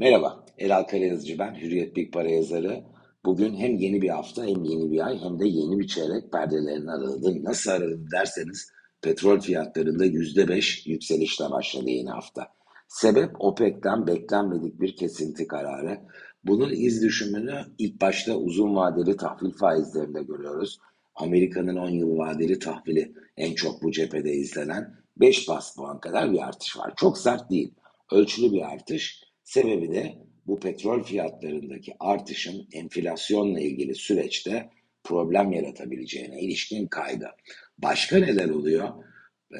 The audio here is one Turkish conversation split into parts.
Merhaba, Elal Karayazıcı ben, Hürriyet Big Para yazarı. Bugün hem yeni bir hafta hem yeni bir ay hem de yeni bir çeyrek perdelerini aradım. Nasıl aradım derseniz petrol fiyatlarında %5 yükselişle başladı yeni hafta. Sebep OPEC'ten beklenmedik bir kesinti kararı. Bunun iz düşümünü ilk başta uzun vadeli tahvil faizlerinde görüyoruz. Amerika'nın 10 yıl vadeli tahvili en çok bu cephede izlenen 5 bas puan kadar bir artış var. Çok sert değil, ölçülü bir artış. Sebebi de bu petrol fiyatlarındaki artışın enflasyonla ilgili süreçte problem yaratabileceğine ilişkin kaygı. Başka neler oluyor?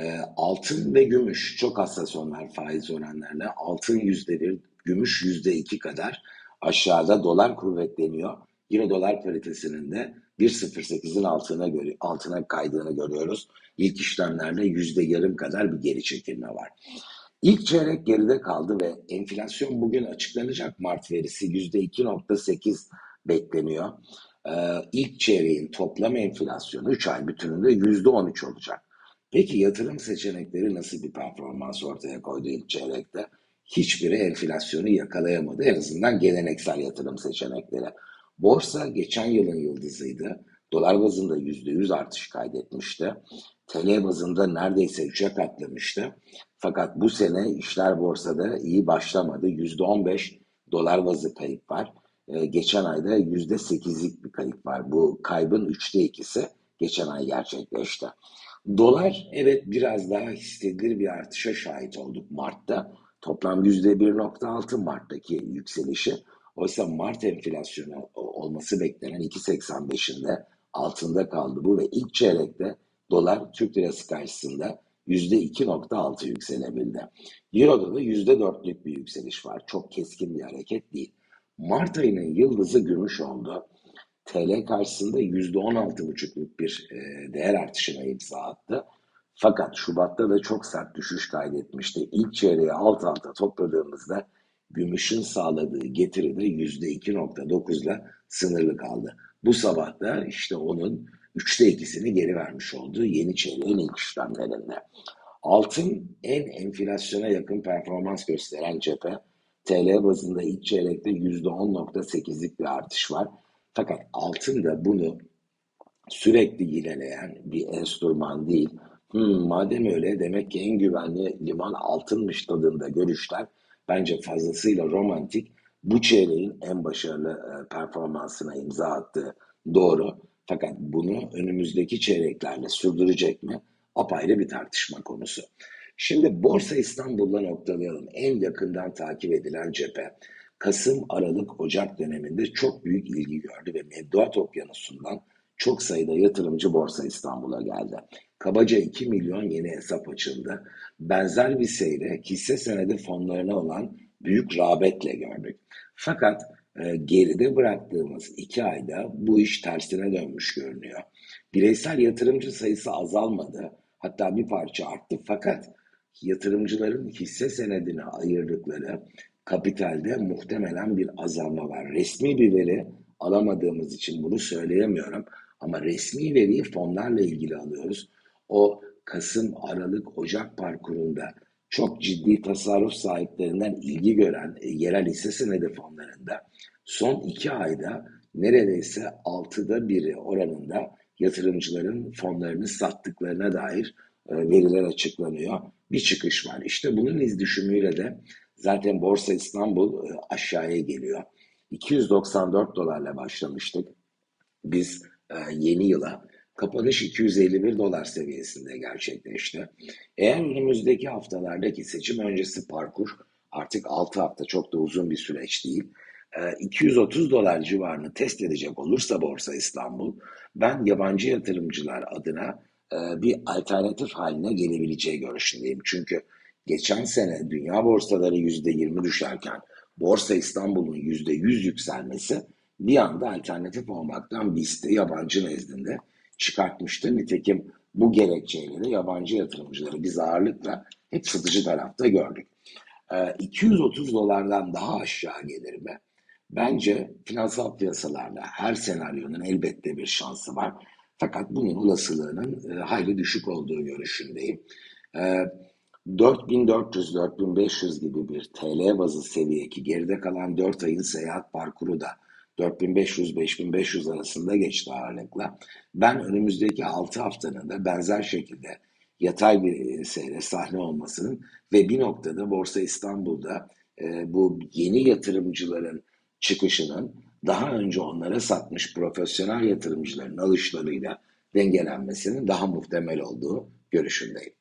E, altın ve gümüş çok hassas onlar faiz oranlarına. Altın yüzde bir, gümüş yüzde iki kadar aşağıda dolar kuvvetleniyor. Yine dolar paritesinin de 1.08'in altına, göre, altına kaydığını görüyoruz. İlk işlemlerde yüzde yarım kadar bir geri çekilme var. İlk çeyrek geride kaldı ve enflasyon bugün açıklanacak Mart verisi %2.8 bekleniyor. Ee, ilk çeyreğin toplam enflasyonu 3 ay bütününde %13 olacak. Peki yatırım seçenekleri nasıl bir performans ortaya koydu ilk çeyrekte? Hiçbiri enflasyonu yakalayamadı. En azından geleneksel yatırım seçenekleri. Borsa geçen yılın yıldızıydı. Dolar bazında %100 artış kaydetmişti. TL bazında neredeyse 3'e katlamıştı. Fakat bu sene işler borsada iyi başlamadı. %15 dolar bazı kayıp var. Ee, geçen ayda %8'lik bir kayıp var. Bu kaybın üçte ikisi geçen ay gerçekleşti. Dolar evet biraz daha hissedilir bir artışa şahit olduk Mart'ta. Toplam %1.6 Mart'taki yükselişi. Oysa Mart enflasyonu olması beklenen 2.85'inde altında kaldı bu ve ilk çeyrekte dolar Türk lirası karşısında %2.6 yükselebildi. Euro'da da %4'lük bir yükseliş var. Çok keskin bir hareket değil. Mart ayının yıldızı gümüş oldu. TL karşısında %16,5'luk bir e, değer artışına imza attı. Fakat Şubat'ta da çok sert düşüş kaydetmişti. İlk çeyreği alt alta topladığımızda gümüşün sağladığı getiri de %2.9 ile sınırlı kaldı. Bu sabah da işte onun üçte ikisini geri vermiş olduğu yeni çeyreğin ilk işlemlerinde. Altın en enflasyona yakın performans gösteren cephe. TL bazında ilk çeyrekte %10.8'lik bir artış var. Fakat altın da bunu sürekli yineleyen bir enstrüman değil. Hmm, madem öyle demek ki en güvenli liman altınmış tadında görüşler bence fazlasıyla romantik. Bu çeyreğin en başarılı e, performansına imza attığı doğru. Fakat bunu önümüzdeki çeyreklerle sürdürecek mi? Apayrı bir tartışma konusu. Şimdi Borsa İstanbul'da noktalayalım. En yakından takip edilen cephe. Kasım, Aralık, Ocak döneminde çok büyük ilgi gördü ve Mevduat Okyanusu'ndan çok sayıda yatırımcı Borsa İstanbul'a geldi. Kabaca 2 milyon yeni hesap açıldı. Benzer bir seyre hisse senedi fonlarına olan büyük rağbetle gördük. Fakat e, geride bıraktığımız iki ayda bu iş tersine dönmüş görünüyor. Bireysel yatırımcı sayısı azalmadı. Hatta bir parça arttı. Fakat yatırımcıların hisse senedine ayırdıkları kapitalde muhtemelen bir azalma var. Resmi bir veri alamadığımız için bunu söyleyemiyorum. Ama resmi veriyi fonlarla ilgili alıyoruz. O Kasım, Aralık, Ocak parkurunda çok ciddi tasarruf sahiplerinden ilgi gören e, yerel hisse senedi fonlarında son iki ayda neredeyse altıda biri oranında yatırımcıların fonlarını sattıklarına dair e, veriler açıklanıyor. Bir çıkış var. İşte bunun iz düşümüyle de zaten Borsa İstanbul e, aşağıya geliyor. 294 dolarla başlamıştık. Biz yeni yıla Kapanış 251 dolar seviyesinde gerçekleşti. Eğer önümüzdeki haftalardaki seçim öncesi parkur artık 6 hafta çok da uzun bir süreç değil. 230 e, dolar civarını test edecek olursa Borsa İstanbul, ben yabancı yatırımcılar adına e, bir alternatif haline gelebileceği görüşündeyim. Çünkü geçen sene dünya borsaları %20 düşerken Borsa İstanbul'un %100 yükselmesi bir anda alternatif olmaktan BIST'te yabancı nezdinde çıkartmıştı. Nitekim bu gerekçeyle yabancı yatırımcıları biz ağırlıkla hep satıcı tarafta gördük. 230 ee, dolardan daha aşağı gelir mi? Bence finansal piyasalarda her senaryonun elbette bir şansı var. Fakat bunun olasılığının e, hayli düşük olduğu görüşündeyim. Ee, 4400-4500 gibi bir TL bazı seviye ki geride kalan 4 ayın seyahat parkuru da 4500-5500 arasında geçti ağırlıkla. Ben önümüzdeki 6 haftanın da benzer şekilde yatay bir seyre sahne olmasının ve bir noktada Borsa İstanbul'da e, bu yeni yatırımcıların çıkışının daha önce onlara satmış profesyonel yatırımcıların alışlarıyla dengelenmesinin daha muhtemel olduğu görüşündeyim.